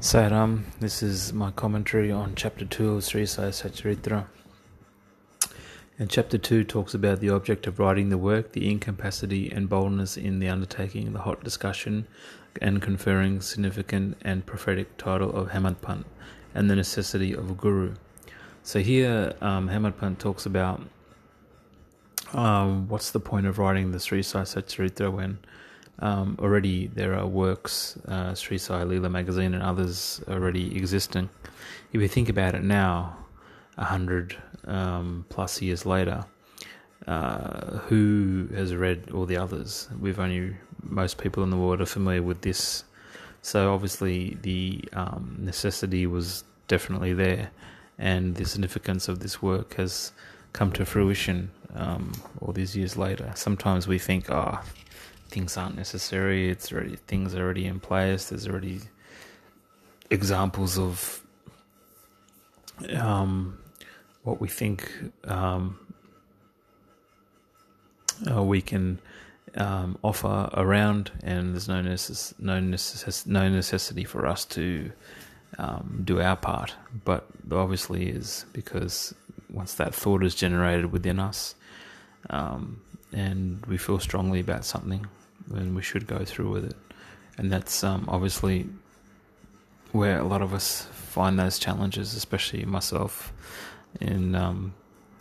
Sairam, this is my commentary on chapter 2 of Sri Sai Satcharitra. And chapter 2 talks about the object of writing the work, the incapacity and boldness in the undertaking, the hot discussion and conferring significant and prophetic title of Hemadpant, and the necessity of a guru. So here, um, talks about um, what's the point of writing the Sri Sai Satcharitra when um, already there are works, uh, Sri Sai Leela magazine and others already existing. If you think about it now, a hundred um, plus years later, uh, who has read all the others? We've only most people in the world are familiar with this, so obviously the um, necessity was definitely there, and the significance of this work has come to fruition um, all these years later. Sometimes we think, ah. Oh, things aren't necessary. It's already things are already in place. There's already examples of um, what we think um, uh, we can um, offer around, and there's no necess- no, necess- no necessity for us to um, do our part. But obviously, is because once that thought is generated within us, um, and we feel strongly about something, then we should go through with it. And that's um, obviously where a lot of us find those challenges, especially myself, in um,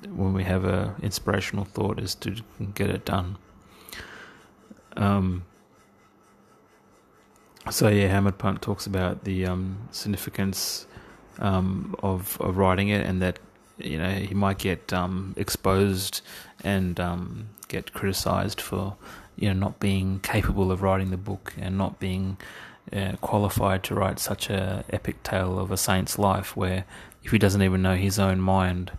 when we have a inspirational thought, is to get it done. Um, so yeah, Hemadpant talks about the um, significance um, of of writing it, and that you know he might get um, exposed and um, get criticized for you know not being capable of writing the book and not being uh, qualified to write such a epic tale of a saint's life where if he doesn't even know his own mind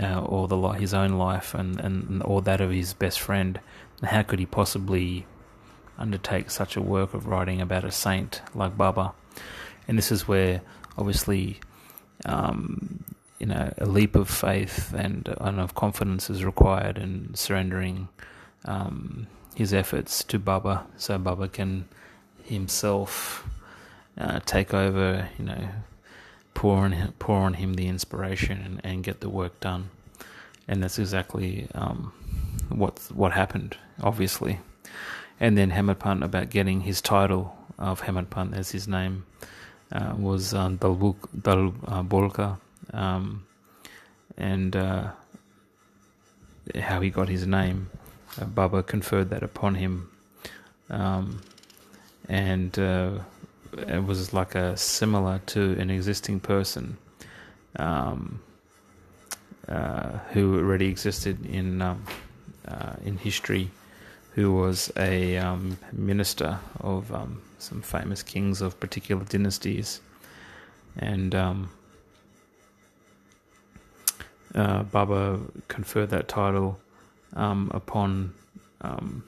uh, or the his own life and, and or that of his best friend how could he possibly undertake such a work of writing about a saint like Baba? And this is where obviously um, you know a leap of faith and, and of confidence is required in surrendering um, his efforts to Baba, so Baba can himself uh, take over. You know, pour on pour on him the inspiration and, and get the work done. And that's exactly um, what what happened, obviously. And then Hemadpant about getting his title of Hemadpant as his name uh, was um, Dabholkar, uh, um, and uh, how he got his name uh, Baba conferred that upon him, um, and uh, it was like a similar to an existing person um, uh, who already existed in um, uh, in history, who was a um, minister of um, some famous kings of particular dynasties, and uh, Baba conferred that title um, upon um,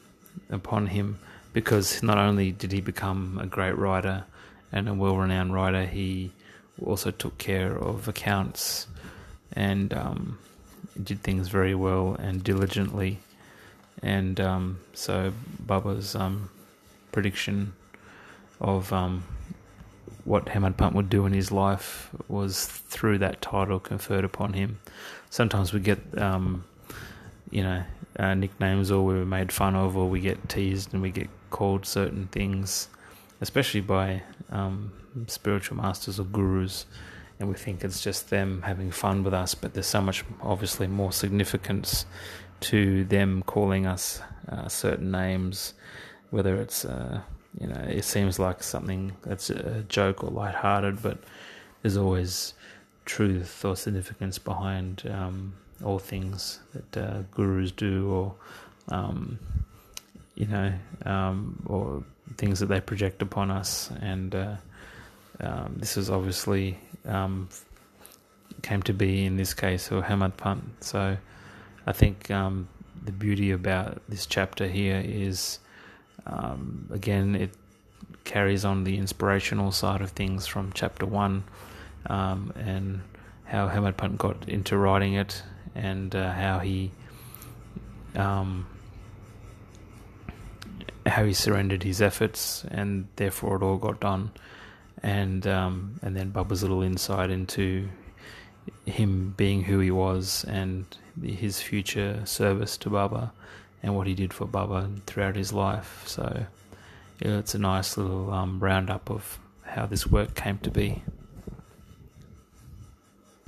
upon him because not only did he become a great writer and a well-renowned writer, he also took care of accounts and um, did things very well and diligently. And um, so Baba's um, prediction of what Hemadpant would do in his life was through that title conferred upon him. Sometimes we get um, you know, uh, nicknames or we're made fun of or we get teased and we get called certain things, especially by um, spiritual masters or gurus, and we think it's just them having fun with us, but there's so much, obviously, more significance to them calling us uh, certain names, whether it's, uh, you know, it seems like something that's a joke or lighthearted, but there's always truth or significance behind. Um, all things that uh, gurus do, or um, you know, um, or things that they project upon us. And uh, um, this is obviously um, came to be in this case, or Hemadpant. So I think um, the beauty about this chapter here is, um, again, it carries on the inspirational side of things from chapter one, and how Hemadpant got into writing it and uh, how he um, how he surrendered his efforts and therefore it all got done. And um, and then Baba's little insight into him being who he was and his future service to Bubba and what he did for Baba throughout his life. So yeah, it's a nice little um, roundup of how this work came to be.